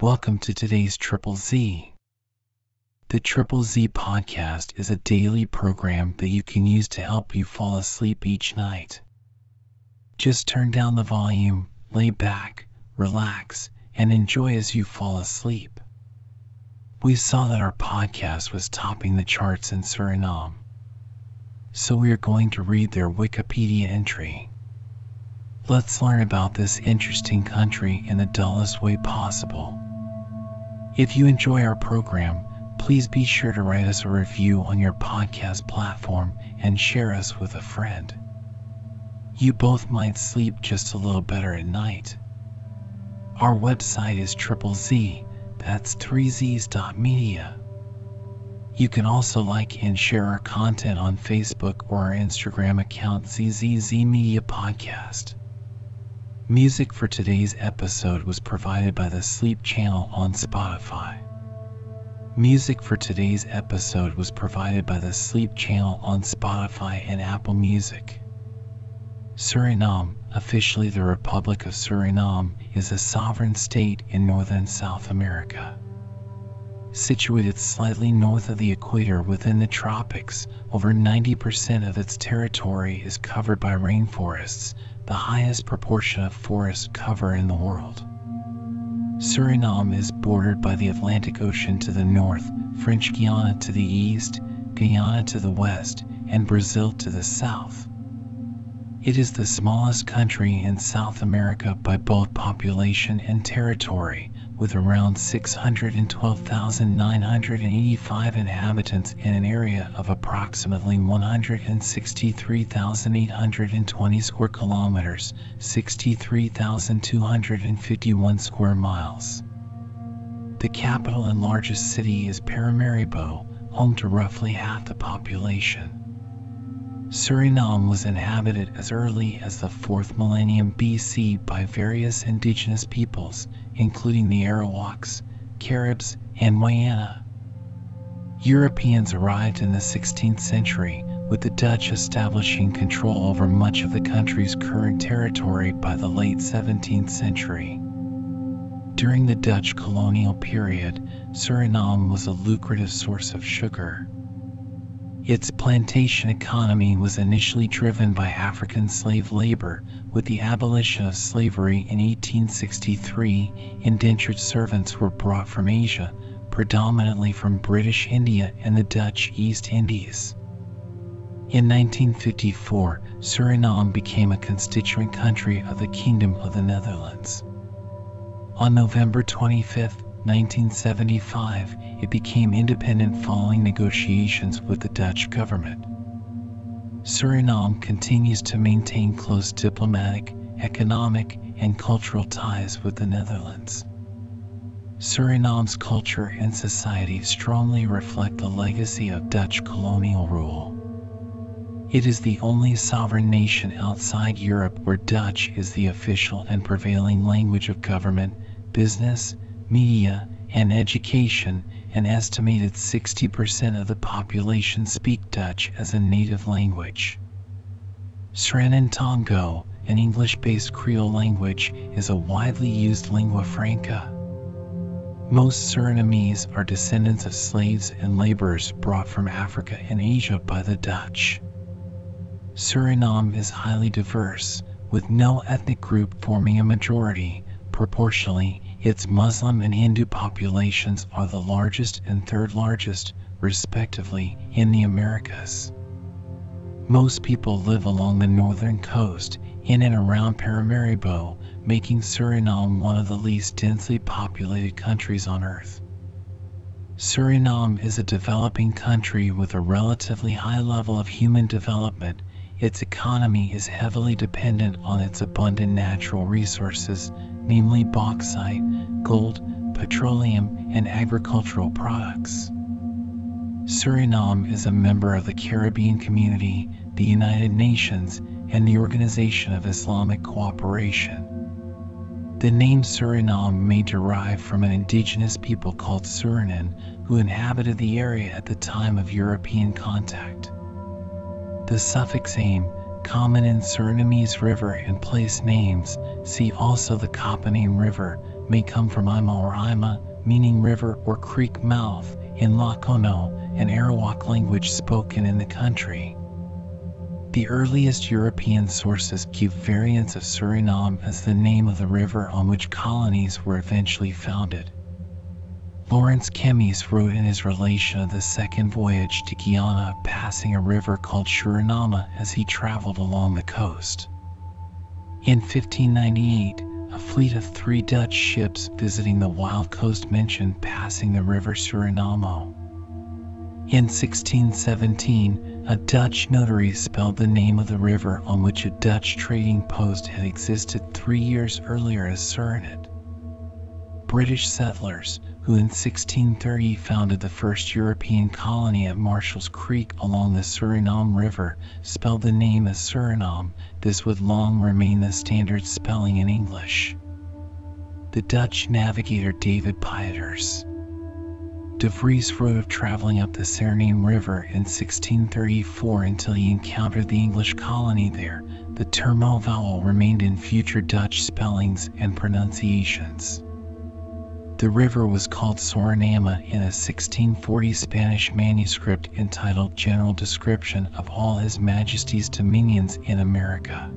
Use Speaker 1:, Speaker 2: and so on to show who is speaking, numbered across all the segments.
Speaker 1: Welcome to today's Triple Z. The Triple Z podcast is a daily program that you can use to help you fall asleep each night. Just turn down the volume, lay back, relax, and enjoy as you fall asleep. We saw that our podcast was topping the charts in Suriname, so we are going to read their Wikipedia entry. Let's learn about this interesting country in the dullest way possible. If you enjoy our program, please be sure to write us a review on your podcast platform and share us with a friend. You both might sleep just a little better at night. Our website is triple Z, that's 3z's.media. You can also like and share our content on Facebook or our Instagram account ZZZ Media Podcast. Music for today's episode was provided by the Sleep Channel on Spotify. Music for today's episode was provided by the Sleep Channel on Spotify and Apple Music. Suriname, officially the Republic of Suriname, is a sovereign state in northern South America. Situated slightly north of the equator within the tropics, over 90% of its territory is covered by rainforests, the highest proportion of forest cover in the world. Suriname is bordered by the Atlantic Ocean to the north, French Guiana to the east, Guyana to the west, and Brazil to the south. It is the smallest country in South America by both population and territory, with around 612,985 inhabitants in an area of approximately 163,820 square kilometers, 63,251 square miles. The capital and largest city is Paramaribo, home to roughly half the population. Suriname was inhabited as early as the 4th millennium BC by various indigenous peoples, including the Arawaks, Caribs, and Wayana. Europeans arrived in the 16th century, with the Dutch establishing control over much of the country's current territory by the late 17th century. During the Dutch colonial period, Suriname was a lucrative source of sugar. Its plantation economy was initially driven by African slave labor. With the abolition of slavery in 1863, indentured servants were brought from Asia, predominantly from British India and the Dutch East Indies. In 1954, Suriname became a constituent country of the Kingdom of the Netherlands. On November 25, 1975, it became independent following negotiations with the Dutch government. Suriname continues to maintain close diplomatic, economic, and cultural ties with the Netherlands. Suriname's culture and society strongly reflect the legacy of Dutch colonial rule. It is the only sovereign nation outside Europe where Dutch is the official and prevailing language of government, business, media, and education, an estimated 60% of the population speak Dutch as a native language. Sranan Tongo, an English-based Creole language, is a widely used lingua franca. Most Surinamese are descendants of slaves and laborers brought from Africa and Asia by the Dutch. Suriname is highly diverse, with no ethnic group forming a majority. Proportionally, its Muslim and Hindu populations are the largest and third largest, respectively, in the Americas. Most people live along the northern coast, in and around Paramaribo, making Suriname one of the least densely populated countries on Earth. Suriname is a developing country with a relatively high level of human development. Its economy is heavily dependent on its abundant natural resources namely bauxite, gold, petroleum, and agricultural products. Suriname is a member of the Caribbean Community, the United Nations, and the Organization of Islamic Cooperation. The name Suriname may derive from an indigenous people called Suranan who inhabited the area at the time of European contact. The suffix "ame" common in Surinamese river and place names. See also the Kapaning River, may come from Ima or Ima, meaning river or creek mouth, in Lakota, an Arawak language spoken in the country. The earliest European sources give variants of Suriname as the name of the river on which colonies were eventually founded. Lawrence Kemys wrote in his relation of the second voyage to Guiana, passing a river called Suriname as he traveled along the coast. In 1598, a fleet of three Dutch ships visiting the wild coast mentioned passing the river Suriname. In 1617, a Dutch notary spelled the name of the river on which a Dutch trading post had existed three years earlier as Surinit. British settlers, who in 1630 founded the first European colony at Marshall's Creek along the Suriname River, spelled the name as Suriname. This would long remain the standard spelling in English. The Dutch navigator David Pieters. De Vries wrote of traveling up the Suriname River in 1634 until he encountered the English colony there. The term vowel remained in future Dutch spellings and pronunciations. The river was called Soranama in a 1640 Spanish manuscript entitled General Description of All His Majesty's Dominions in America.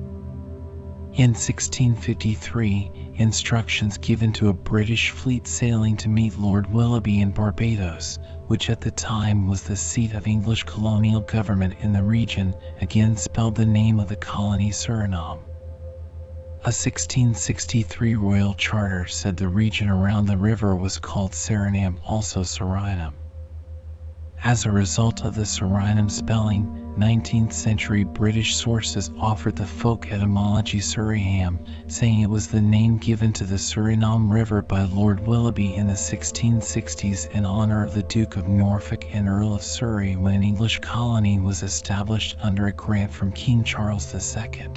Speaker 1: In 1653, instructions given to a British fleet sailing to meet Lord Willoughby in Barbados, which at the time was the seat of English colonial government in the region, again spelled the name of the colony Suriname. A 1663 royal charter said the region around the river was called Suriname, also Suriname. As a result of the Suriname spelling, 19th century British sources offered the folk etymology Surryham, saying it was the name given to the Suriname River by Lord Willoughby in the 1660s in honor of the Duke of Norfolk and Earl of Surrey when an English colony was established under a grant from King Charles II.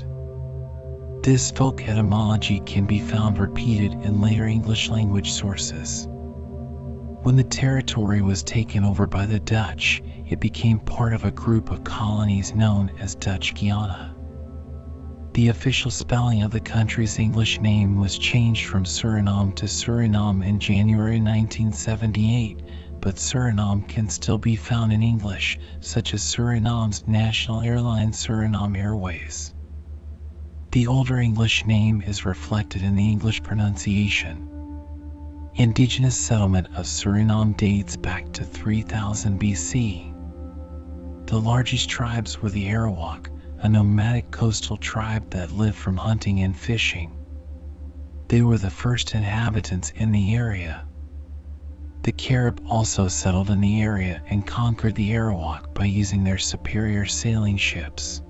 Speaker 1: This folk etymology can be found repeated in later English language sources. When the territory was taken over by the Dutch, it became part of a group of colonies known as Dutch Guiana. The official spelling of the country's English name was changed from Suriname to Suriname in January 1978, but Suriname can still be found in English, such as Suriname's national airline Suriname Airways. The older English name is reflected in the English pronunciation. Indigenous settlement of Suriname dates back to 3000 BC. The largest tribes were the Arawak, a nomadic coastal tribe that lived from hunting and fishing. They were the first inhabitants in the area. The Carib also settled in the area and conquered the Arawak by using their superior sailing ships.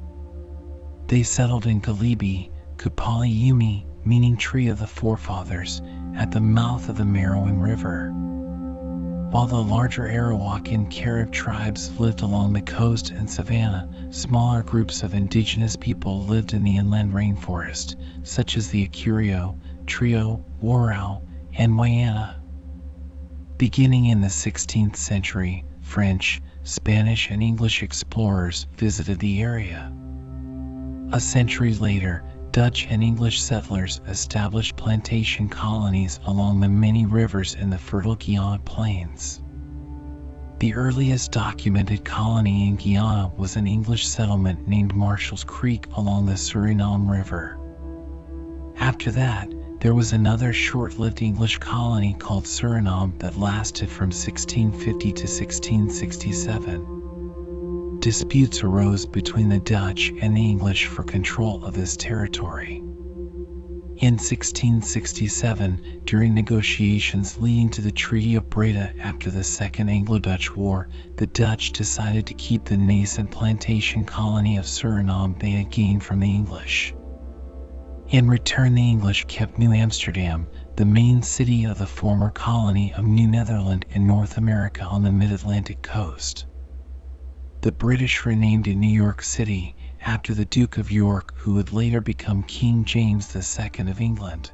Speaker 1: They settled in Galibi, Kupaliyumi, meaning tree of the forefathers, at the mouth of the Marowijne River. While the larger Arawak and Carib tribes lived along the coast and savanna, smaller groups of indigenous people lived in the inland rainforest, such as the Akurio, Trio, Warao, and Wayana. Beginning in the 16th century, French, Spanish, and English explorers visited the area. A century later, Dutch and English settlers established plantation colonies along the many rivers in the fertile Guiana plains. The earliest documented colony in Guiana was an English settlement named Marshall's Creek along the Suriname River. After that, there was another short lived English colony called Suriname that lasted from 1650 to 1667 disputes arose between the Dutch and the English for control of this territory. In 1667, during negotiations leading to the Treaty of Breda after the Second Anglo Dutch War, the Dutch decided to keep the nascent plantation colony of Suriname they had gained from the English. In return, the English kept New Amsterdam, the main city of the former colony of New Netherland in North America on the mid Atlantic coast. The British renamed it New York City after the Duke of York, who would later become King James II of England.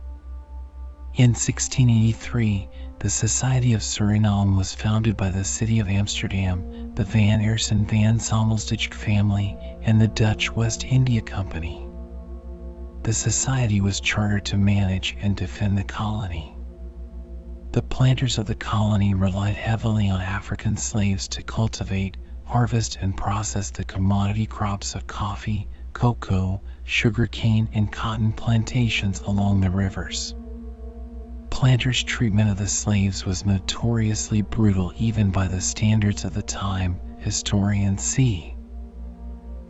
Speaker 1: In 1683, the Society of Suriname was founded by the city of Amsterdam, the Van Aerssen van Sommelsdijck family, and the Dutch West India Company. The society was chartered to manage and defend the colony. The planters of the colony relied heavily on African slaves to cultivate, harvest, and process the commodity crops of coffee, cocoa, sugarcane, and cotton plantations along the rivers. Planters' treatment of the slaves was notoriously brutal even by the standards of the time, historian C.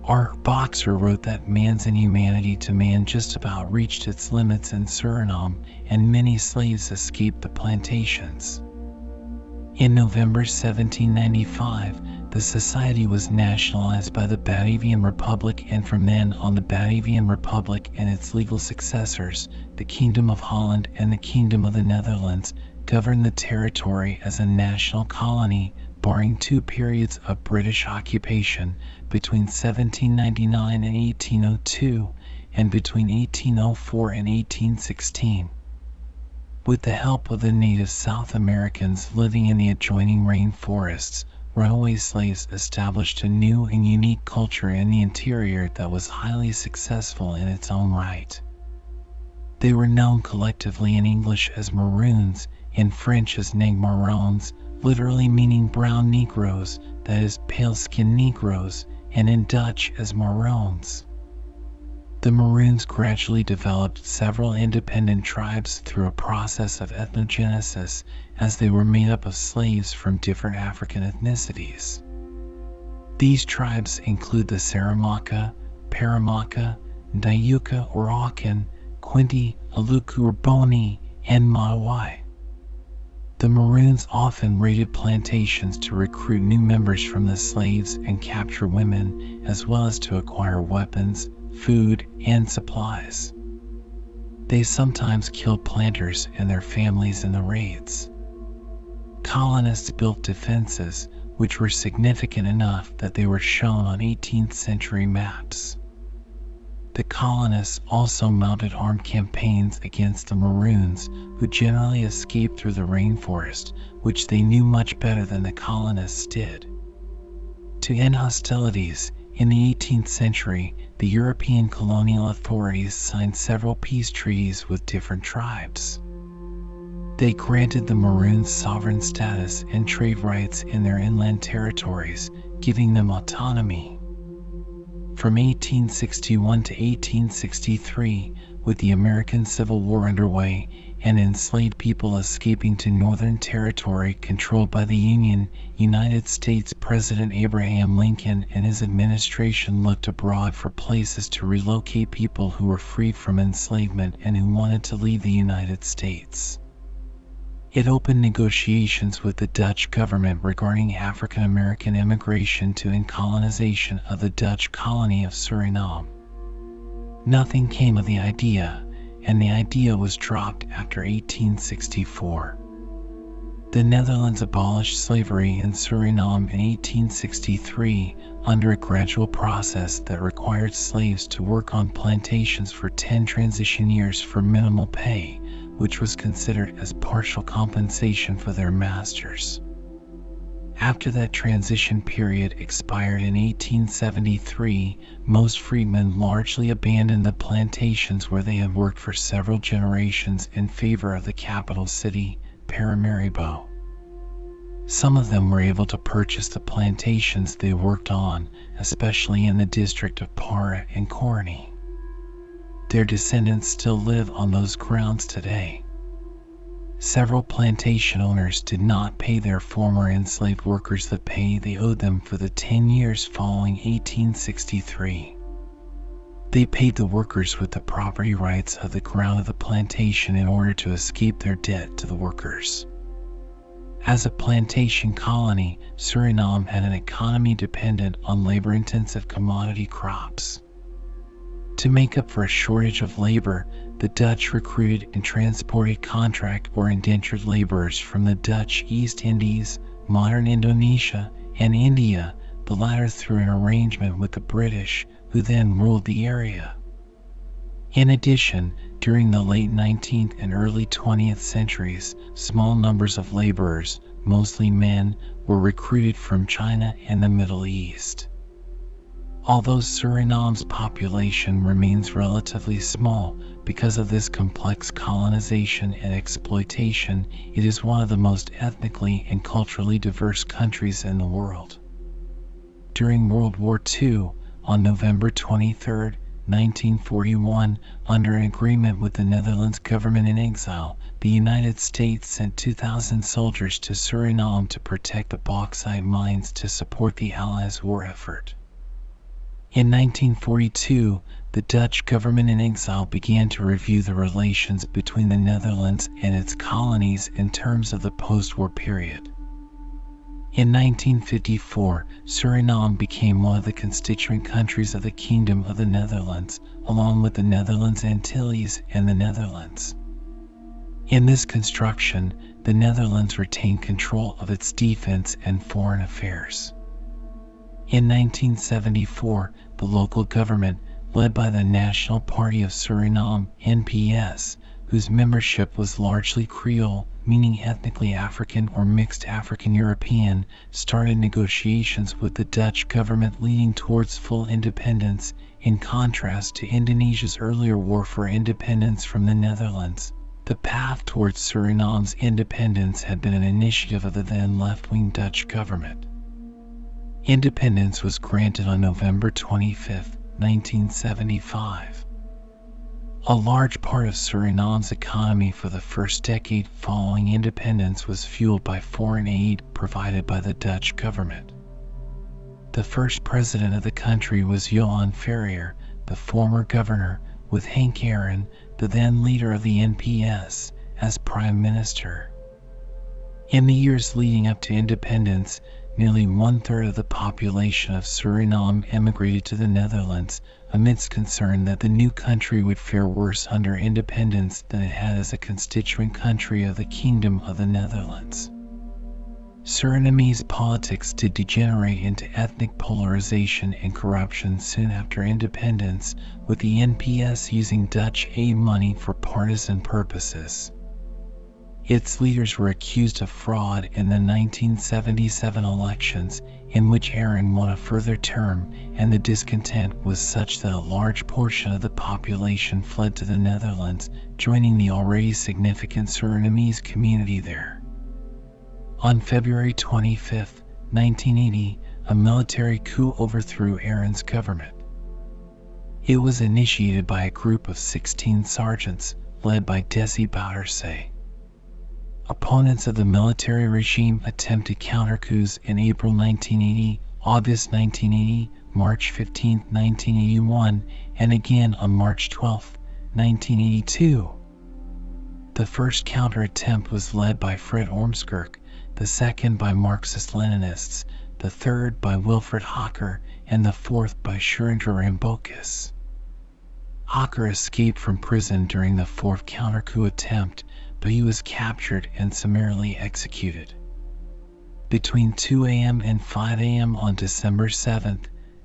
Speaker 1: R. Boxer wrote that man's inhumanity to man just about reached its limits in Suriname, and many slaves escaped the plantations. In November 1795, the society was nationalized by the Batavian Republic and from then on the Batavian Republic and its legal successors, the Kingdom of Holland and the Kingdom of the Netherlands, governed the territory as a national colony, barring two periods of British occupation between 1799 and 1802 and between 1804 and 1816. With the help of the native South Americans living in the adjoining rainforests, Runaway slaves established a new and unique culture in the interior that was highly successful in its own right. They were known collectively in English as Maroons, in French as Nègres literally meaning brown Negroes, that is, pale skinned Negroes, and in Dutch as Maroons. The Maroons gradually developed several independent tribes through a process of ethnogenesis as they were made up of slaves from different African ethnicities. These tribes include the Saramaka, Paramaka, Dayuka or Akan, Kwinti, Aluku or Boni, and Maui. The Maroons often raided plantations to recruit new members from the slaves and capture women, as well as to acquire weapons, food, and supplies. They sometimes killed planters and their families in the raids. Colonists built defenses, which were significant enough that they were shown on 18th century maps. The colonists also mounted armed campaigns against the Maroons, who generally escaped through the rainforest, which they knew much better than the colonists did. To end hostilities, in the 18th century, the European colonial authorities signed several peace treaties with different tribes. They granted the Maroons sovereign status and trade rights in their inland territories, giving them autonomy. From 1861 to 1863, with the American Civil War underway, and enslaved people escaping to Northern Territory controlled by the Union, United States President Abraham Lincoln and his administration looked abroad for places to relocate people who were freed from enslavement and who wanted to leave the United States. It opened negotiations with the Dutch government regarding African American immigration to and colonization of the Dutch colony of Suriname. Nothing came of the idea, and the idea was dropped after 1864. The Netherlands abolished slavery in Suriname in 1863 under a gradual process that required slaves to work on plantations for 10 transition years for minimal pay, which was considered as partial compensation for their masters. After that transition period expired in 1873, most freedmen largely abandoned the plantations where they had worked for several generations in favor of the capital city, Paramaribo. Some of them were able to purchase the plantations they worked on, especially in the district of Para and Corny. Their descendants still live on those grounds today. Several plantation owners did not pay their former enslaved workers the pay they owed them for the 10 years following 1863. They paid the workers with the property rights of the ground of the plantation in order to escape their debt to the workers. As a plantation colony, Suriname had an economy dependent on labor intensive commodity crops. To make up for a shortage of labor, the Dutch recruited and transported contract or indentured laborers from the Dutch East Indies, modern Indonesia, and India, the latter through an arrangement with the British, who then ruled the area. In addition, during the late 19th and early 20th centuries, small numbers of laborers, mostly men, were recruited from China and the Middle East. Although Suriname's population remains relatively small, because of this complex colonization and exploitation, it is one of the most ethnically and culturally diverse countries in the world. During World War II, on November 23, 1941, under an agreement with the Netherlands government in exile, the United States sent 2,000 soldiers to Suriname to protect the bauxite mines to support the Allies' war effort. In 1942, the Dutch government in exile began to review the relations between the Netherlands and its colonies in terms of the post-war period. In 1954, Suriname became one of the constituent countries of the Kingdom of the Netherlands, along with the Netherlands Antilles and the Netherlands. In this construction, the Netherlands retained control of its defense and foreign affairs. In 1974, the local government, led by the National Party of Suriname, NPS, whose membership was largely Creole, meaning ethnically African or mixed African European, started negotiations with the Dutch government leading towards full independence, in contrast to Indonesia's earlier war for independence from the Netherlands. The path towards Suriname's independence had been an initiative of the then left wing Dutch government. Independence was granted on November 25, 1975. A large part of Suriname's economy for the first decade following independence was fueled by foreign aid provided by the Dutch government. The first president of the country was Johan Ferrier, the former governor, with Henck Arron, the then leader of the NPS, as prime minister. In the years leading up to independence, nearly one third of the population of Suriname emigrated to the Netherlands amidst concern that the new country would fare worse under independence than it had as a constituent country of the Kingdom of the Netherlands. Surinamese politics did degenerate into ethnic polarization and corruption soon after independence, with the NPS using Dutch aid money for partisan purposes. Its leaders were accused of fraud in the 1977 elections, in which Arron won a further term, and the discontent was such that a large portion of the population fled to the Netherlands, joining the already significant Surinamese community there. On February 25, 1980, a military coup overthrew Arron's government. It was initiated by a group of 16 sergeants led by Desi Bouterse. Opponents of the military regime attempted counter-coups in April 1980, August 1980, March 15, 1981, and again on March 12, 1982. The first counter attempt was led by Fred Ormskerk, the second by Marxist-Leninists, the third by Wilfred Hawker, and the fourth by Suringa Rambocus. Hawker escaped from prison during the fourth counter coup attempt but he was captured and summarily executed. Between 2 a.m. and 5 a.m. on December 7,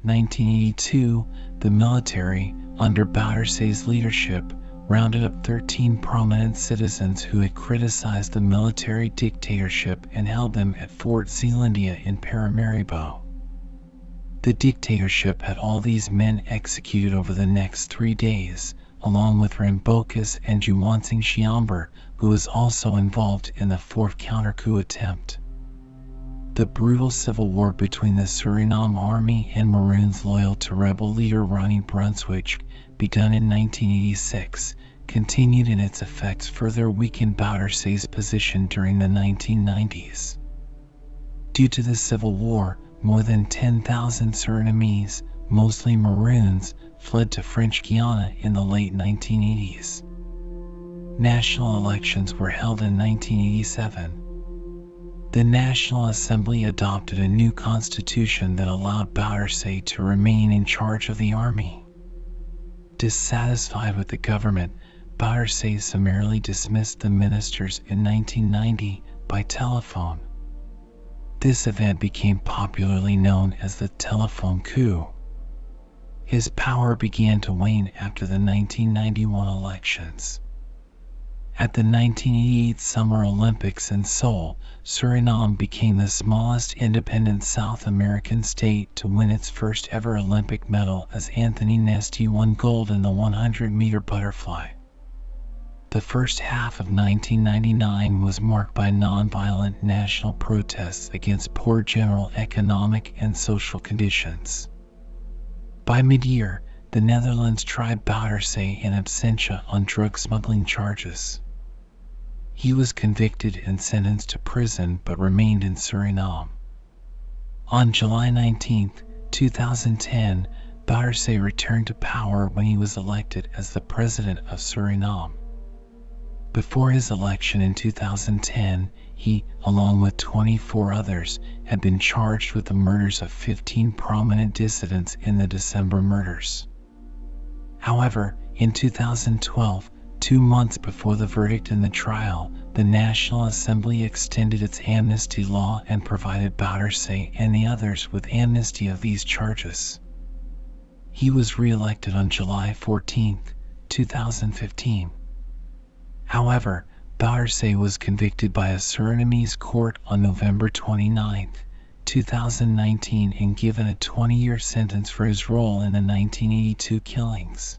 Speaker 1: 1982, the military, under Bouterse's leadership, rounded up 13 prominent citizens who had criticized the military dictatorship and held them at Fort Zeelandia in Paramaribo. The dictatorship had all these men executed over the next three days, along with Rambocus and Juwansing Shiamber, who was also involved in the fourth counter-coup attempt. The brutal civil war between the Suriname army and Maroons loyal to rebel leader Ronnie Brunswijk, begun in 1986, continued in its effects further weakened Bouterse's position during the 1990s. Due to the civil war, more than 10,000 Surinamese, mostly Maroons, fled to French Guiana in the late 1980s. National elections were held in 1987. The National Assembly adopted a new constitution that allowed Bouterse to remain in charge of the army. Dissatisfied with the government, Bouterse summarily dismissed the ministers in 1990 by telephone. This event became popularly known as the telephone coup. His power began to wane after the 1991 elections. At the 1988 Summer Olympics in Seoul, Suriname became the smallest independent South American state to win its first ever Olympic medal as Anthony Nesty won gold in the 100 meter butterfly. The first half of 1999 was marked by nonviolent national protests against poor general economic and social conditions. By mid-year, the Netherlands tried Bouterse in absentia on drug smuggling charges. He was convicted and sentenced to prison but remained in Suriname. On July 19, 2010, Bouterse returned to power when he was elected as the president of Suriname. Before his election in 2010, he, along with 24 others, had been charged with the murders of 15 prominent dissidents in the December murders. However, in 2012, two months before the verdict in the trial, the National Assembly extended its amnesty law and provided Bouterse and the others with amnesty of these charges. He was re-elected on July 14, 2015. However, Bouterse was convicted by a Surinamese court on November 29, 2019 and given a 20-year sentence for his role in the 1982 killings.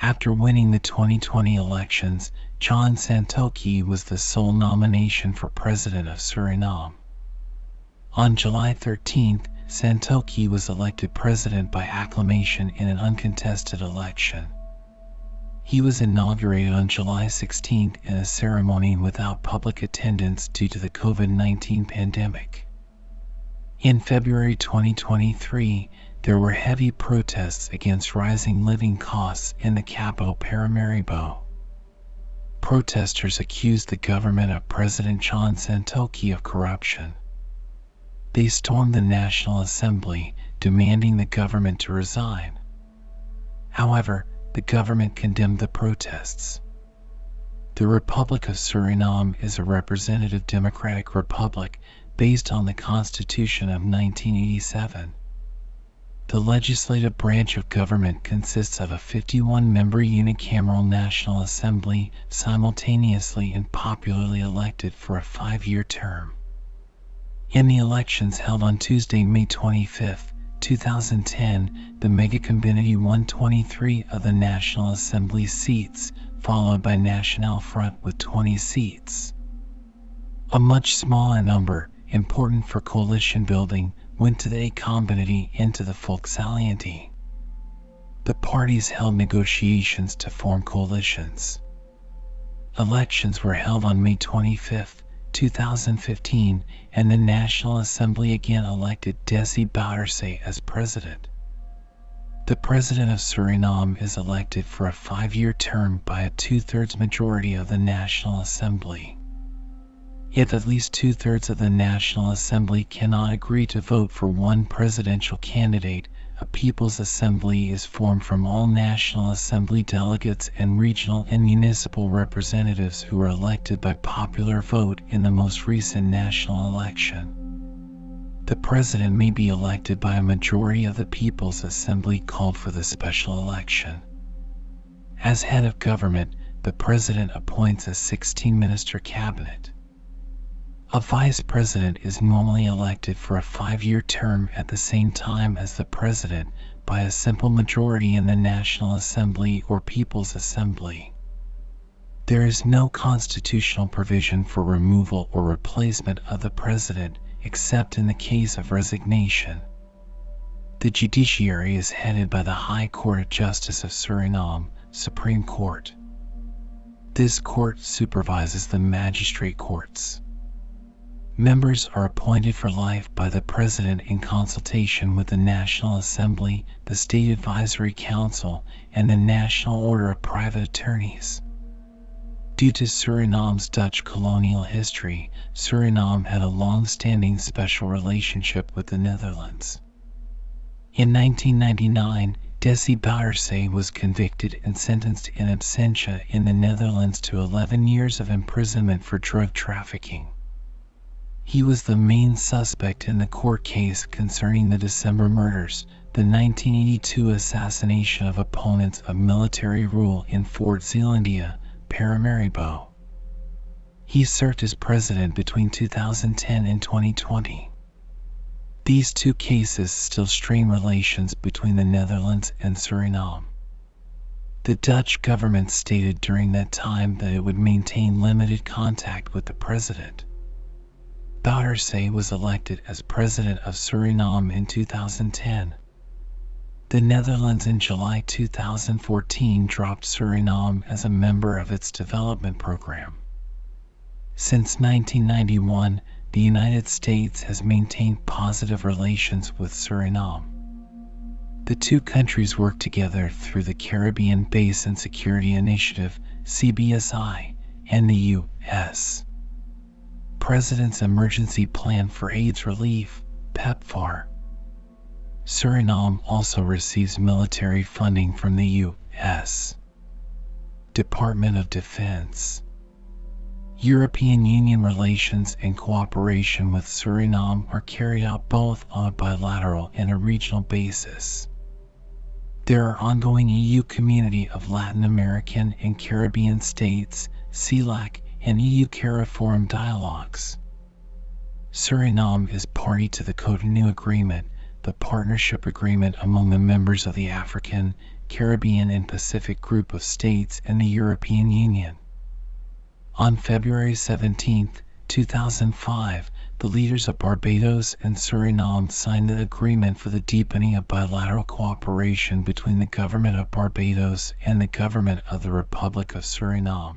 Speaker 1: After winning the 2020 elections, John Santokhi was the sole nomination for president of Suriname. On July 13th, Santokhi was elected president by acclamation in an uncontested election. He was inaugurated on July 16th in a ceremony without public attendance due to the COVID-19 pandemic. In February 2023, there were heavy protests against rising living costs in the capital Paramaribo. Protesters accused the government of President John Santokhi of corruption. They stormed the National Assembly, demanding the government to resign. However, the government condemned the protests. The Republic of Suriname is a representative democratic republic based on the Constitution of 1987. The legislative branch of government consists of a 51-member unicameral National Assembly simultaneously and popularly elected for a five-year term. In the elections held on Tuesday, May 25, 2010, the Megacommunity won 23 of the National Assembly seats, followed by National Front with 20 seats. A much smaller number, important for coalition building, went to the Community into the Volksalliantie. The parties held negotiations to form coalitions. Elections were held on May 25, 2015, and the National Assembly again elected Desi Bouterse as president. The President of Suriname is elected for a five-year term by a two-thirds majority of the National Assembly. If at least two-thirds of the National Assembly cannot agree to vote for one presidential candidate, a People's Assembly is formed from all National Assembly delegates and regional and municipal representatives who were elected by popular vote in the most recent national election. The President may be elected by a majority of the People's Assembly called for the special election. As head of government, the President appoints a 16-minister cabinet. A vice president is normally elected for a five-year term at the same time as the president by a simple majority in the National Assembly or People's Assembly. There is no constitutional provision for removal or replacement of the president except in the case of resignation. The judiciary is headed by the High Court of Justice of Suriname, Supreme Court. This court supervises the magistrate courts. Members are appointed for life by the President in consultation with the National Assembly, the State Advisory Council, and the National Order of Private Attorneys. Due to Suriname's Dutch colonial history, Suriname had a long-standing special relationship with the Netherlands. In 1999, Desi Bouterse was convicted and sentenced in absentia in the Netherlands to 11 years of imprisonment for drug trafficking. He was the main suspect in the court case concerning the December murders, the 1982 assassination of opponents of military rule in Fort Zeelandia, Paramaribo. He served as president between 2010 and 2020. These two cases still strain relations between the Netherlands and Suriname. The Dutch government stated during that time that it would maintain limited contact with the president. Bouterse was elected as president of Suriname in 2010. The Netherlands in July 2014 dropped Suriname as a member of its development program. Since 1991, the United States has maintained positive relations with Suriname. The two countries work together through the Caribbean Basin Security Initiative, CBSI, and the U.S. President's Emergency Plan for AIDS Relief, PEPFAR. Suriname also receives military funding from the U.S. Department of Defense. European Union relations and cooperation with Suriname are carried out both on a bilateral and a regional basis. There are ongoing EU Community of Latin American and Caribbean States, CELAC, and EU CARIFORUM dialogues. Suriname is party to the Cotonou Agreement, the partnership agreement among the members of the African, Caribbean, and Pacific Group of States and the European Union. On February 17, 2005, the leaders of Barbados and Suriname signed an agreement for the deepening of bilateral cooperation between the government of Barbados and the government of the Republic of Suriname.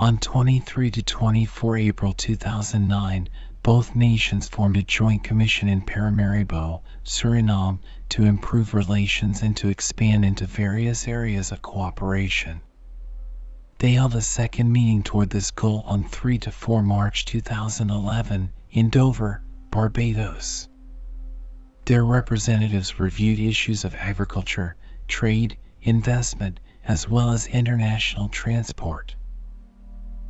Speaker 1: On 23 to 24 April 2009, both nations formed a joint commission in Paramaribo, Suriname, to improve relations and to expand into various areas of cooperation. They held a second meeting toward this goal on 3 to 4 March 2011 in Dover, Barbados. Their representatives reviewed issues of agriculture, trade, investment, as well as international transport.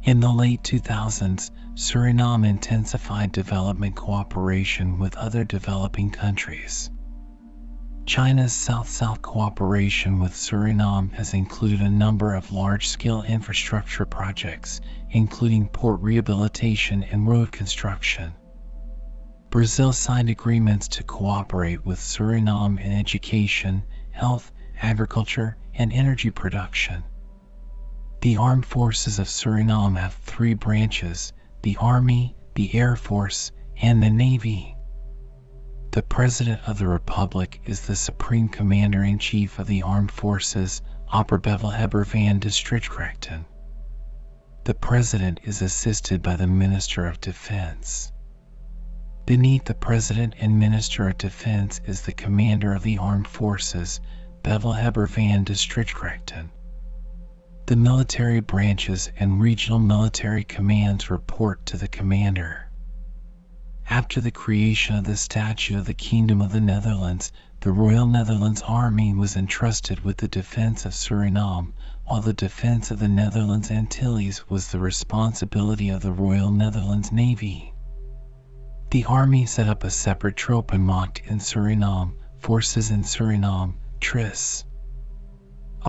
Speaker 1: In the late 2000s, Suriname intensified development cooperation with other developing countries. China's South-South cooperation with Suriname has included a number of large-scale infrastructure projects, including port rehabilitation and road construction. Brazil signed agreements to cooperate with Suriname in education, health, agriculture, and energy production. The armed forces of Suriname have three branches the Army, the Air Force, and the Navy. The President of the Republic is the Supreme Commander-in-Chief of the Armed Forces, Opperbevelhebber van de Strijdkrachten. The President is assisted by the Minister of Defense. Beneath the President and Minister of Defense is the Commander of the Armed Forces, Bevelhebber van de Strijdkrachten. The military branches and regional military commands report to the Commander. After the creation of the Statute of the Kingdom of the Netherlands, the Royal Netherlands Army was entrusted with the defense of Suriname, while the defense of the Netherlands Antilles was the responsibility of the Royal Netherlands Navy. The Army set up a separate Troepenmacht in Suriname, Forces in Suriname, TRIS.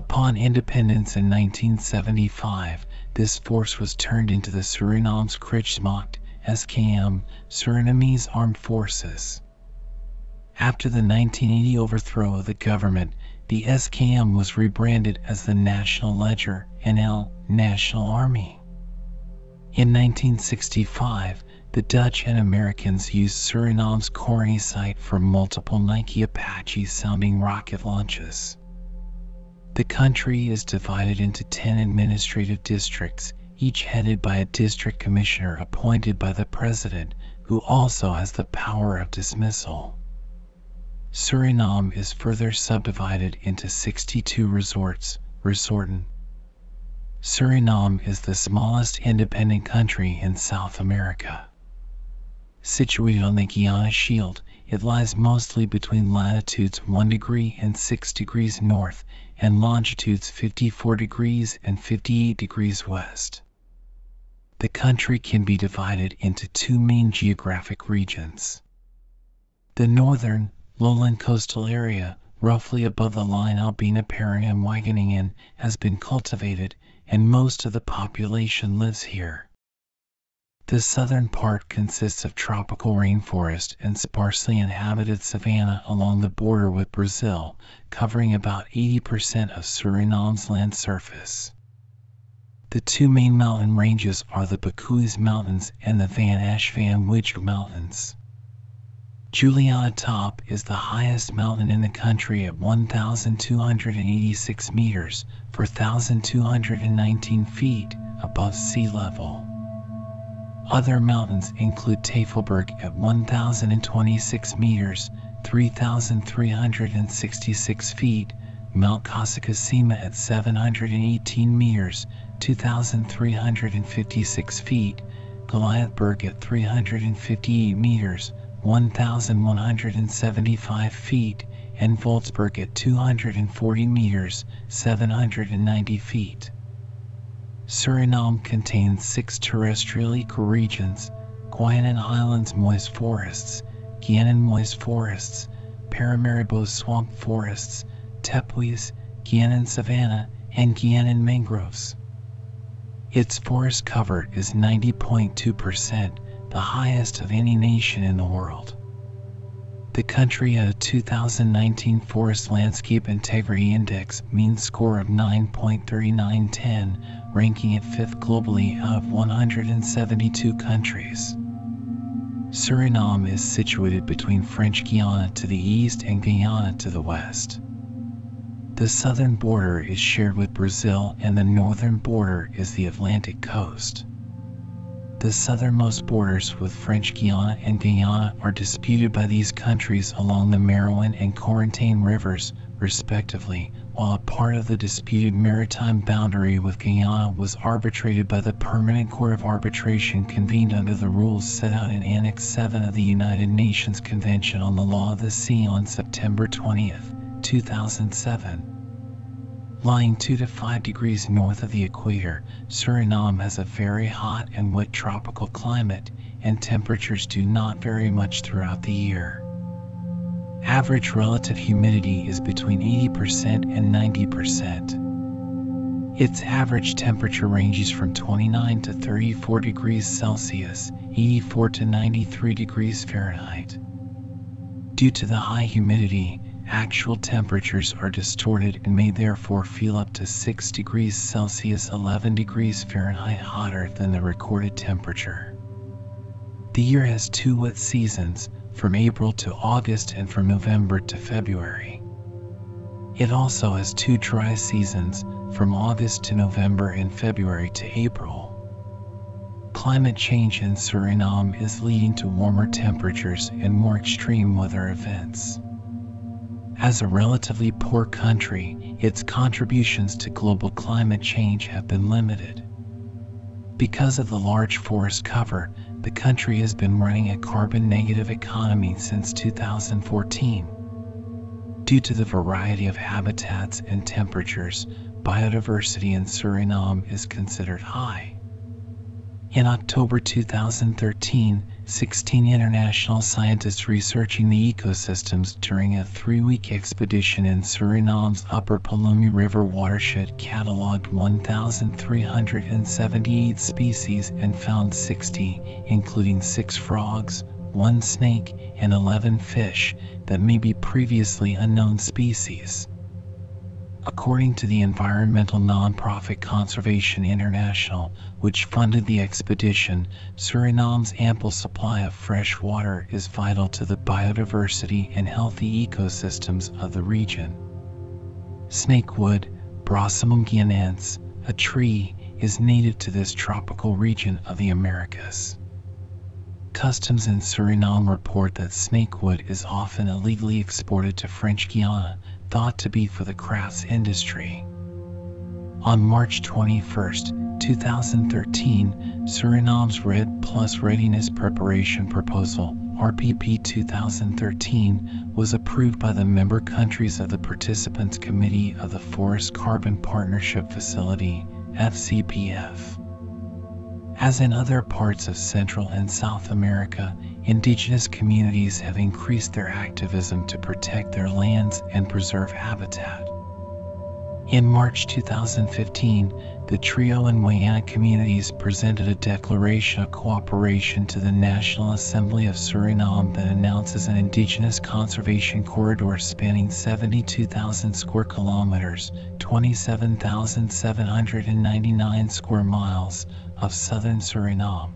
Speaker 1: Upon independence in 1975, this force was turned into the Suriname's Krijgsmacht SKM, Surinamese Armed Forces. After the 1980 overthrow of the government, the SKM was rebranded as the Nationaal Leger NL National Army. In 1965, the Dutch and Americans used Suriname's Coronie site for multiple Nike Apache sounding rocket launches. The country is divided into 10 administrative districts, each headed by a district commissioner appointed by the president, who also has the power of dismissal. Suriname is further subdivided into 62 resorts, resorten. Suriname is the smallest independent country in South America. Situated on the Guiana Shield, it lies mostly between latitudes 1 degree and 6 degrees north and longitudes 54 degrees and 58 degrees west the country can be divided into two main geographic regions. The northern, lowland coastal area, roughly above the line Albina-Perim and Wageningen, has been cultivated, and most of the population lives here. The southern part consists of tropical rainforest and sparsely inhabited savanna along the border with Brazil, covering about 80% of Suriname's land surface. The two main mountain ranges are the Bekoe's Mountains and the Van Asch Van Wijk Mountains. Juliana Top is the highest mountain in the country at 1,286 meters, 4,219 feet above sea level. Other mountains include Tafelberg at 1,026 meters, 3,366 feet, Mount Kasikasima at 718 meters, 2,356 feet, Goliathberg at 358 meters, 1,175 feet, and Voltzberg at 240 meters, 790 feet. Suriname contains six terrestrial ecoregions, Guianan Islands moist forests, Guianan moist forests, Paramaribo swamp forests, Tepuis, Guianan savanna, and Guianan mangroves. Its forest cover is 90.2%, the highest of any nation in the world. The country had a 2019 Forest Landscape Integrity Index mean score of 9.3910, ranking it fifth globally of 172 countries. Suriname is situated between French Guiana to the east and Guyana to the west. The southern border is shared with Brazil and the northern border is the Atlantic coast. The southernmost borders with French Guiana and Guyana are disputed by these countries along the Marowijne and Corentyne rivers, respectively, while a part of the disputed maritime boundary with Guyana was arbitrated by the Permanent Court of Arbitration convened under the rules set out in Annex 7 of the United Nations Convention on the Law of the Sea on September 20, 2007. Lying 2 to 5 degrees north of the equator, Suriname has a very hot and wet tropical climate, and temperatures do not vary much throughout the year. Average relative humidity is between 80% and 90%. Its average temperature ranges from 29 to 34 degrees Celsius, 84 to 93 degrees Fahrenheit. Due to the high humidity, actual temperatures are distorted and may therefore feel up to 6 degrees Celsius 11 degrees Fahrenheit hotter than the recorded temperature. The year has two wet seasons, from April to August and from November to February. It also has two dry seasons, from August to November and February to April. Climate change in Suriname is leading to warmer temperatures and more extreme weather events. As a relatively poor country, its contributions to global climate change have been limited. Because of the large forest cover, the country has been running a carbon negative economy since 2014. Due to the variety of habitats and temperatures, biodiversity in Suriname is considered high. In October 2013, 16 international scientists researching the ecosystems during a three-week expedition in Suriname's Upper Palumeu River watershed cataloged 1,378 species and found 60, including six frogs, one snake, and 11 fish that may be previously unknown species. According to the environmental nonprofit Conservation International, which funded the expedition, Suriname's ample supply of fresh water is vital to the biodiversity and healthy ecosystems of the region. Snakewood, Brosimum guianense, a tree, is native to this tropical region of the Americas. Customs in Suriname report that snakewood is often illegally exported to French Guiana thought to be for the crafts industry. On March 21, 2013, Suriname's REDD+ Readiness Preparation Proposal RPP 2013 was approved by the member countries of the Participants Committee of the Forest Carbon Partnership Facility FCPF. As in other parts of Central and South America, indigenous communities have increased their activism to protect their lands and preserve habitat. In March 2015, the Trio and Wayana communities presented a declaration of cooperation to the National Assembly of Suriname that announces an indigenous conservation corridor spanning 72,000 square kilometers, 27,799 square miles of southern Suriname.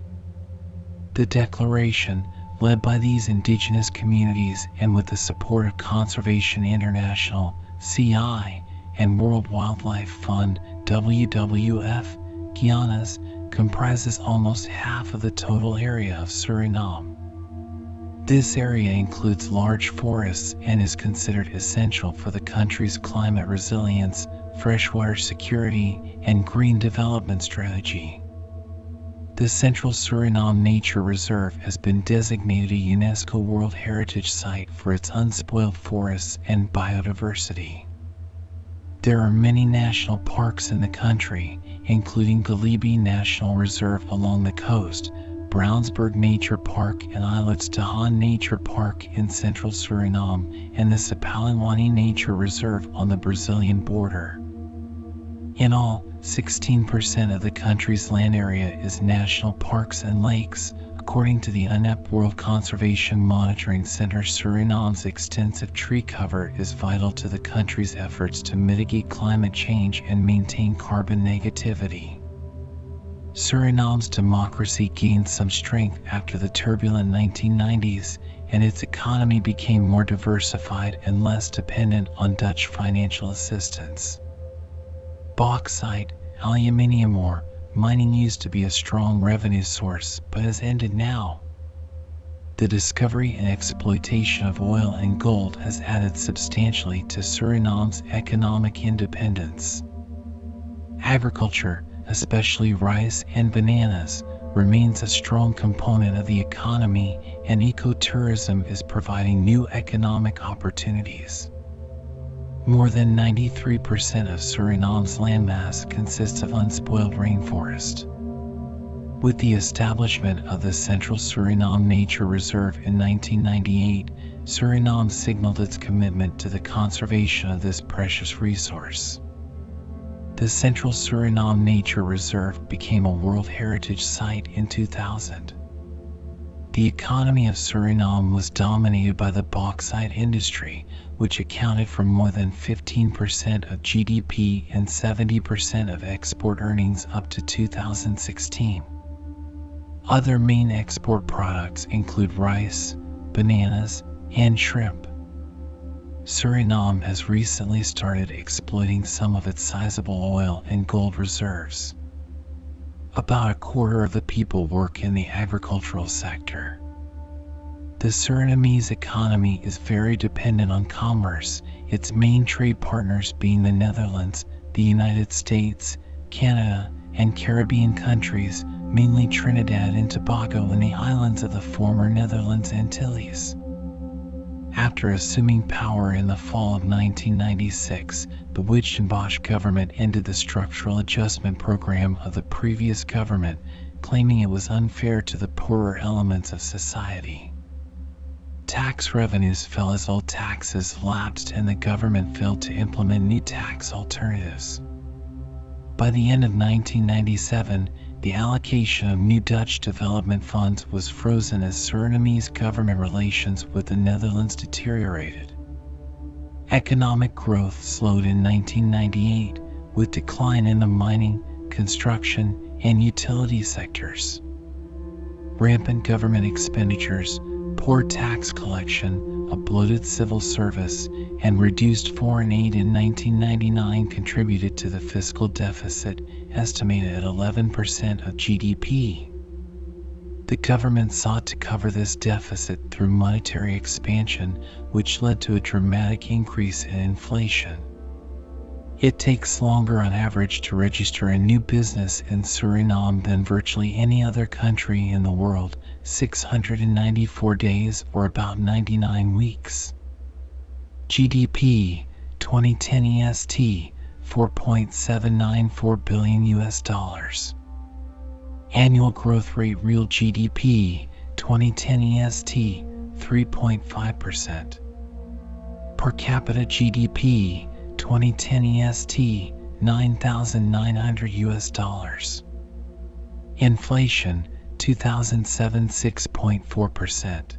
Speaker 1: The declaration, led by these indigenous communities and with the support of Conservation International, CI, and World Wildlife Fund WWF Guianas comprises almost half of the total area of Suriname. This area includes large forests and is considered essential for the country's climate resilience, freshwater security, and green development strategy. The Central Suriname Nature Reserve has been designated a UNESCO World Heritage Site for its unspoiled forests and biodiversity. There are many national parks in the country, including Galibi National Reserve along the coast, Brownsberg Nature Park and Eilerts de Haan Nature Park in central Suriname, and the Sipaliwini Nature Reserve on the Brazilian border. In all, 16% of the country's land area is national parks and lakes, According to the UNEP World Conservation Monitoring Center, Suriname's extensive tree cover is vital to the country's efforts to mitigate climate change and maintain carbon negativity. Suriname's democracy gained some strength after the turbulent 1990s, and its economy became more diversified and less dependent on Dutch financial assistance. Bauxite, aluminium ore, Mining used to be a strong revenue source, but has ended now. The discovery and exploitation of oil and gold has added substantially to Suriname's economic independence. Agriculture, especially rice and bananas, remains a strong component of the economy, and ecotourism is providing new economic opportunities. More than 93% of Suriname's landmass consists of unspoiled rainforest. With the establishment of the Central Suriname Nature Reserve in 1998, Suriname signaled its commitment to the conservation of this precious resource. The Central Suriname Nature Reserve became a World Heritage Site in 2000. The economy of Suriname was dominated by the bauxite industry, which accounted for more than 15% of GDP and 70% of export earnings up to 2016. Other main export products include rice, bananas, and shrimp. Suriname has recently started exploiting some of its sizable oil and gold reserves. About a quarter of the people work in the agricultural sector. The Surinamese economy is very dependent on commerce, its main trade partners being the Netherlands, the United States, Canada, and Caribbean countries, mainly Trinidad and Tobago and the islands of the former Netherlands Antilles. After assuming power in the fall of 1996, the Wijdenbosch government ended the structural adjustment program of the previous government, claiming it was unfair to the poorer elements of society. Tax revenues fell as old taxes lapsed and the government failed to implement new tax alternatives. By the end of 1997, the allocation of new Dutch development funds was frozen as Surinamese government relations with the Netherlands deteriorated. Economic growth slowed in 1998 with decline in the mining, construction, and utility sectors. Rampant government expenditures, poor tax collection, a bloated civil service, and reduced foreign aid in 1999 contributed to the fiscal deficit, estimated at 11% of GDP. The government sought to cover this deficit through monetary expansion, which led to a dramatic increase in inflation. It takes longer on average to register a new business in Suriname than virtually any other country in the world, 694 days or about 99 weeks. GDP 2010 EST 4.794 billion US dollars. Annual growth rate real GDP 2010 EST 3.5%. Per capita GDP 2010 EST 9,900 US dollars. Inflation 2007 6.4%.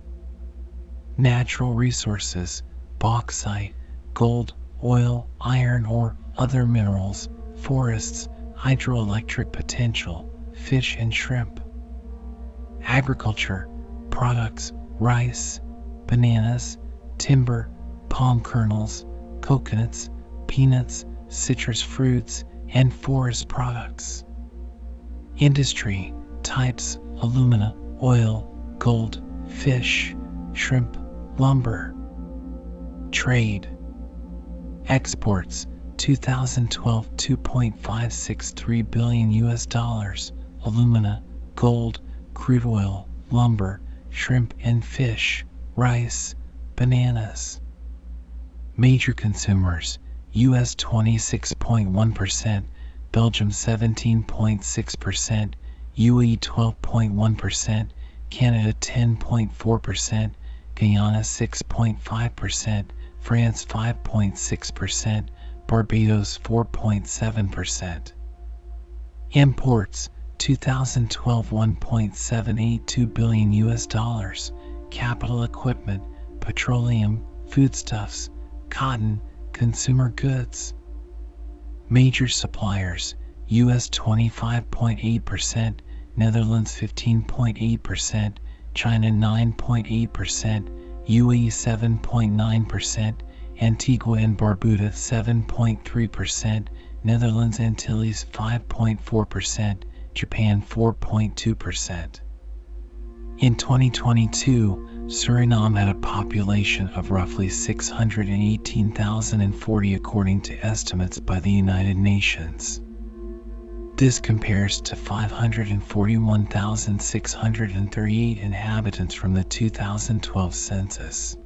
Speaker 1: Natural resources, bauxite, gold, oil, iron ore, other minerals, forests, hydroelectric potential, fish and shrimp. Agriculture, products, rice, bananas, timber, palm kernels, coconuts, peanuts, citrus fruits, and forest products. Industry, types, alumina, oil, gold, fish, shrimp, lumber. Trade. Exports 2012 2.563 billion US dollars alumina, gold, crude oil, lumber, shrimp and fish, rice, bananas. Major consumers US 26.1%, Belgium 17.6%, UAE 12.1%, Canada 10.4%, Guyana 6.5%, France 5.6%, Barbados 4.7%. Imports 2012 1.782 billion US dollars. Capital equipment, petroleum, foodstuffs, cotton, consumer goods. Major suppliers US 25.8%, Netherlands 15.8%, China 9.8%, UAE 7.9%, Antigua and Barbuda 7.3%, Netherlands Antilles 5.4%, Japan 4.2%. In 2022, Suriname had a population of roughly 618,040 according to estimates by the United Nations. This compares to 541,638 inhabitants from the 2012 census.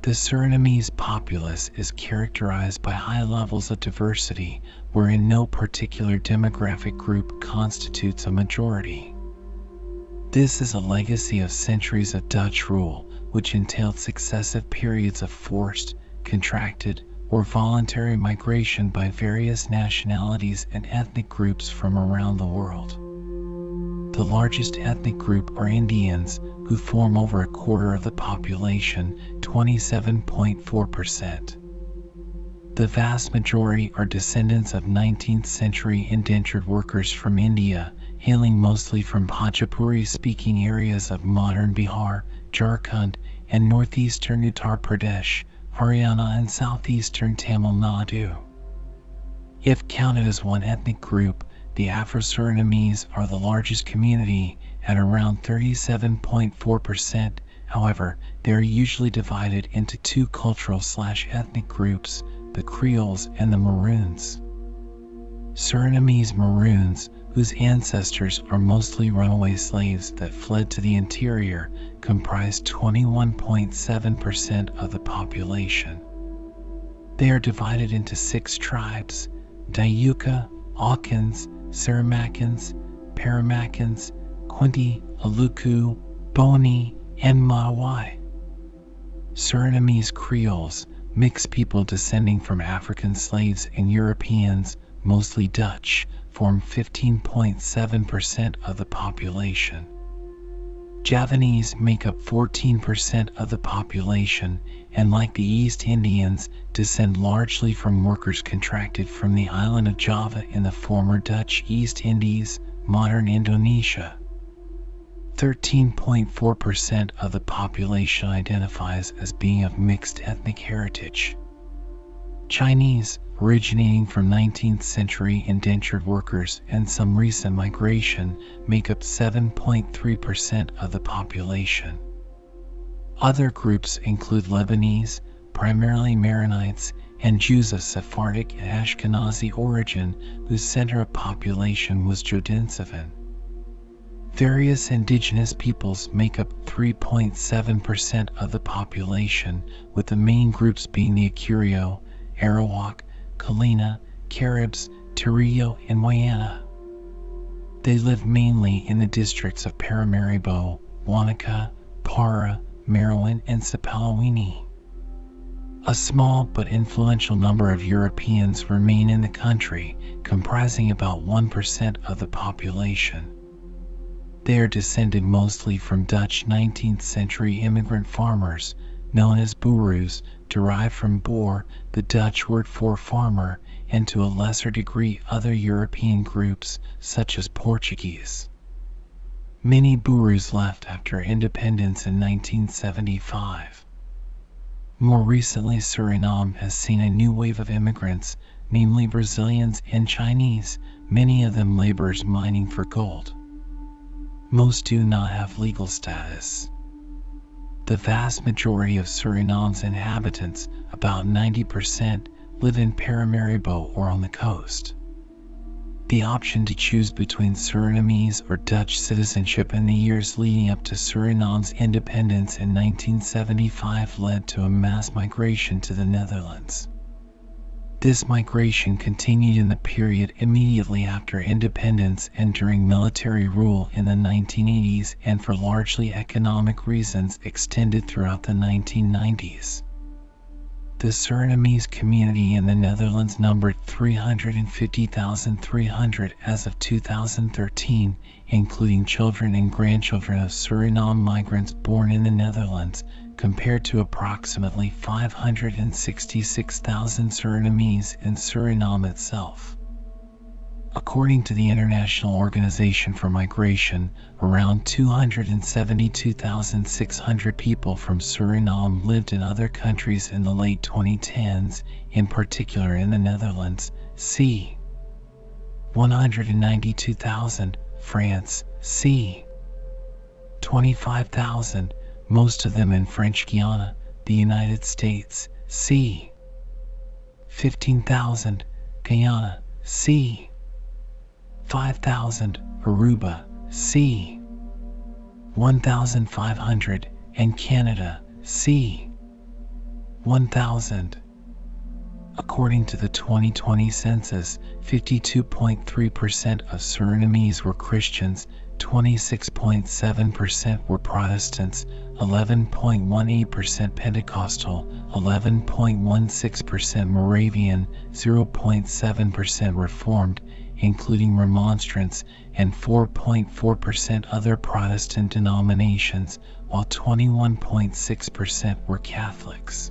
Speaker 1: The Surinamese populace is characterized by high levels of diversity, wherein no particular demographic group constitutes a majority. This is a legacy of centuries of Dutch rule, which entailed successive periods of forced, contracted, or voluntary migration by various nationalities and ethnic groups from around the world. The largest ethnic group are Indians, who form over a quarter of the population, 27.4%. The vast majority are descendants of 19th century indentured workers from India, hailing mostly from Bhojpuri speaking areas of modern Bihar, Jharkhand, and northeastern Uttar Pradesh, Haryana, and southeastern Tamil Nadu. If counted as one ethnic group, the Afro-Surinamese are the largest community at around 37.4%. However, they are usually divided into two cultural slash ethnic groups, the Creoles and the Maroons. Surinamese Maroons, whose ancestors are mostly runaway slaves that fled to the interior, comprise 21.7% of the population. They are divided into six tribes Ndyuka, Aukans, Saramaccans, Paramaccans, Kwinti, Aluku, Boni, and Mawai. Surinamese Creoles, mixed people descending from African slaves and Europeans, mostly Dutch, form 15.7% of the population. Javanese make up 14% of the population and like the East Indians descend largely from workers contracted from the island of Java in the former Dutch East Indies, modern Indonesia. 13.4% of the population identifies as being of mixed ethnic heritage. Chinese, originating from 19th century indentured workers and some recent migration, make up 7.3% of the population. Other groups include Lebanese, primarily Maronites, and Jews of Sephardic and Ashkenazi origin whose center of population was Jodensavanne. Various indigenous peoples make up 3.7% of the population, with the main groups being the Akurio, Arawak, Kalina, Caribs, Tirio, and Wayana. They live mainly in the districts of Paramaribo, Wanica, Para, Marowijne, and Sipaliwini. A small but influential number of Europeans remain in the country, comprising about 1% of the population. They are descended mostly from Dutch 19th century immigrant farmers, known as Boeroes, derived from boer, the Dutch word for farmer, and to a lesser degree other European groups, such as Portuguese. Many Boeroes left after independence in 1975. More recently, Suriname has seen a new wave of immigrants, namely Brazilians and Chinese, many of them laborers mining for gold. Most do not have legal status. The vast majority of Suriname's inhabitants, about 90%, live in Paramaribo or on the coast. The option to choose between Surinamese or Dutch citizenship in the years leading up to Suriname's independence in 1975 led to a mass migration to the Netherlands. This migration continued in the period immediately after independence and during military rule in the 1980s and for largely economic reasons extended throughout the 1990s. The Surinamese community in the Netherlands numbered 350,300 as of 2013, including children and grandchildren of Suriname migrants born in the Netherlands, compared to approximately 566,000 Surinamese in Suriname itself. According to the International Organization for Migration, around 272,600 people from Suriname lived in other countries in the late 2010s, in particular in the Netherlands, c. 192,000, France, c. 25,000, most of them in French Guiana, the United States, c. 15,000, Guyana, c. 5,000 Aruba, c. 1,500 and Canada, c. 1,000. According to the 2020 census, 52.3% of Surinamese were Christians, 26.7% were Protestants, 11.18% Pentecostal, 11.16% Moravian, 0.7% Reformed, including Remonstrants, and 4.4% other Protestant denominations, while 21.6% were Catholics.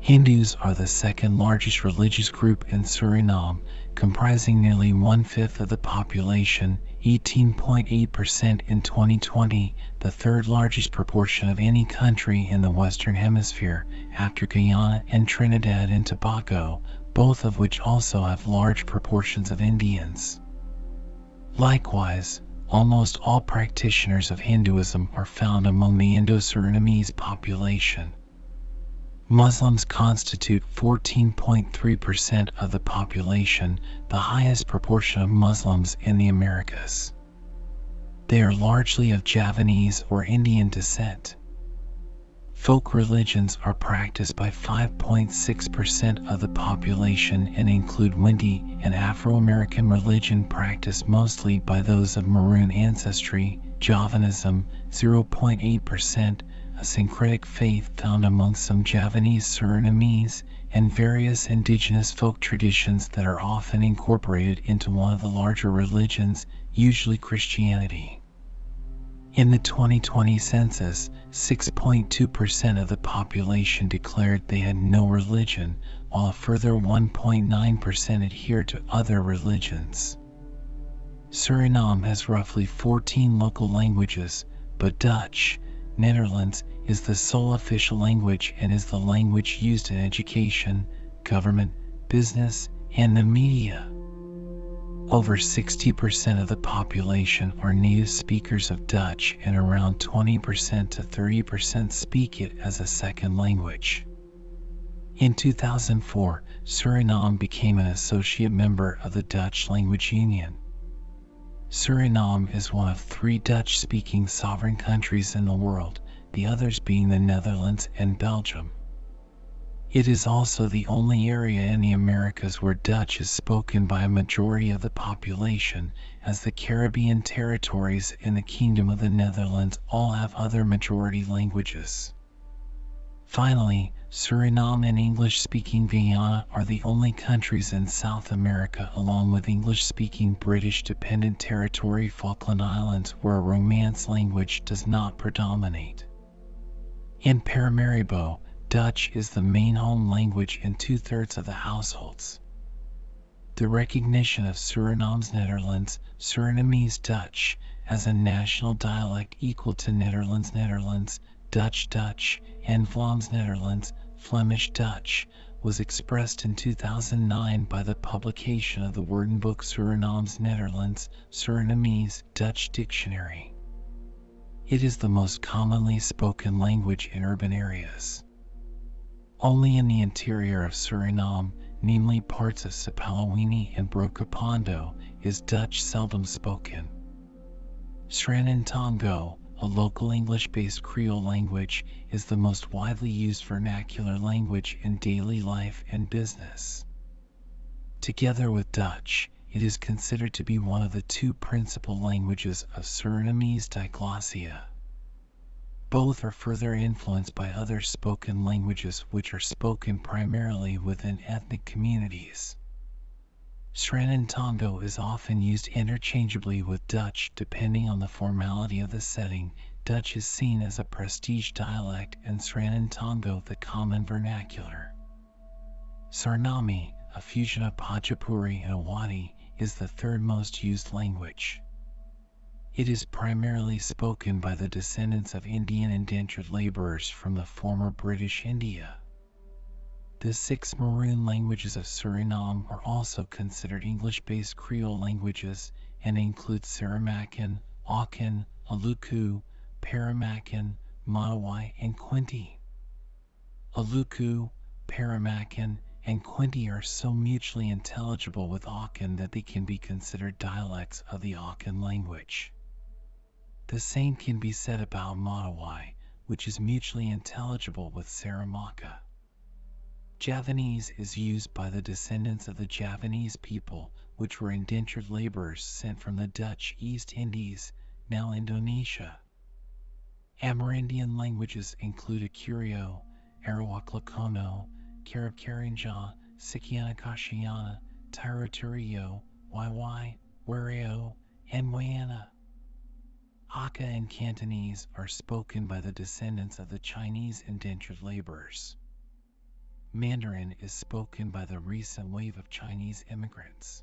Speaker 1: Hindus are the second largest religious group in Suriname, comprising nearly one fifth of the population, 18.8% in 2020, the third largest proportion of any country in the Western Hemisphere, after Guyana and Trinidad and Tobago, both of which also have large proportions of Indians. Likewise, almost all practitioners of Hinduism are found among the Indo-Surinamese population. Muslims constitute 14.3% of the population, the highest proportion of Muslims in the Americas. They are largely of Javanese or Indian descent. Folk religions are practiced by 5.6% of the population and include Winti, an Afro American religion practiced mostly by those of Maroon ancestry, Javanism, 0.8%, a syncretic faith found among some Javanese Surinamese, and various indigenous folk traditions that are often incorporated into one of the larger religions, usually Christianity. In the 2020 census, 6.2% of the population declared they had no religion, while a further 1.9% adhered to other religions. Suriname has roughly 14 local languages, but Dutch, Nederlands, is the sole official language and is the language used in education, government, business, and the media. Over 60% of the population are native speakers of Dutch and around 20% to 30% speak it as a second language. In 2004, Suriname became an associate member of the Dutch Language Union. Suriname is one of three Dutch speaking sovereign countries in the world, the others being the Netherlands and Belgium. It is also the only area in the Americas where Dutch is spoken by a majority of the population, as the Caribbean territories and the Kingdom of the Netherlands all have other majority languages. Finally, Suriname and English-speaking Guyana are the only countries in South America along with English-speaking British-dependent territory Falkland Islands where a Romance language does not predominate. In Paramaribo, Dutch is the main home language in two-thirds of the households. The recognition of Surinaams Nederlands, Surinamese Dutch, as a national dialect equal to Nederlands Nederlands, Dutch Dutch, and Vlaams Nederlands, Flemish Dutch, was expressed in 2009 by the publication of the Woordenboek Surinaams Nederlands Surinamese Dutch Dictionary. It is the most commonly spoken language in urban areas. Only in the interior of Suriname, namely parts of Sipaliwini and Brokopondo, is Dutch seldom spoken. Sranan Tongo, a local English-based Creole language, is the most widely used vernacular language in daily life and business. Together with Dutch, it is considered to be one of the two principal languages of Surinamese diglossia. Both are further influenced by other spoken languages which are spoken primarily within ethnic communities. Sranan is often used interchangeably with Dutch depending on the formality of the setting. Dutch is seen as a prestige dialect and Sranan the common vernacular. Sarnami, a fusion of Bhojpuri and Awadhi, is the third most used language. It is primarily spoken by the descendants of Indian indentured laborers from the former British India. The six Maroon languages of Suriname are also considered English-based Creole languages and include Saramaccan, Aucan, Aluku, Paramaccan, Matawai, and Kwinti. Aluku, Paramaccan, and Kwinti are so mutually intelligible with Aucan that they can be considered dialects of the Aucan language. The same can be said about Matawai, which is mutually intelligible with Saramacca. Javanese is used by the descendants of the Javanese people, which were indentured laborers sent from the Dutch East Indies, now Indonesia. Amerindian languages include Akurio, Arawak Lokono, Karab Karinja, Sikiana Kashuyana, Tairaturio, Waiwai, Warao, and Wayana. Hakka and Cantonese are spoken by the descendants of the Chinese indentured laborers. Mandarin is spoken by the recent wave of Chinese immigrants.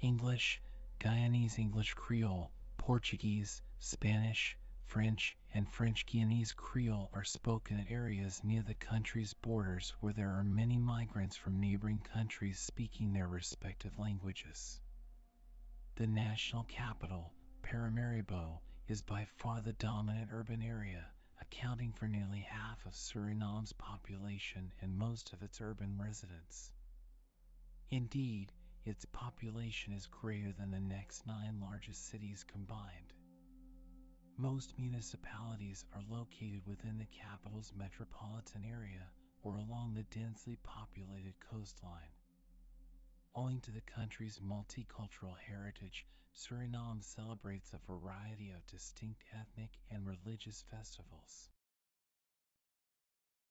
Speaker 1: English, Guyanese English Creole, Portuguese, Spanish, French, and French Guianese Creole are spoken in areas near the country's borders where there are many migrants from neighboring countries speaking their respective languages. The national capital, Paramaribo, is by far the dominant urban area accounting for nearly half of Suriname's population and most of its urban residents. Indeed, its population is greater than the next nine largest cities combined. Most municipalities are located within the capital's metropolitan area or along the densely populated coastline. Owing to the country's multicultural heritage, Suriname celebrates a variety of distinct ethnic and religious festivals.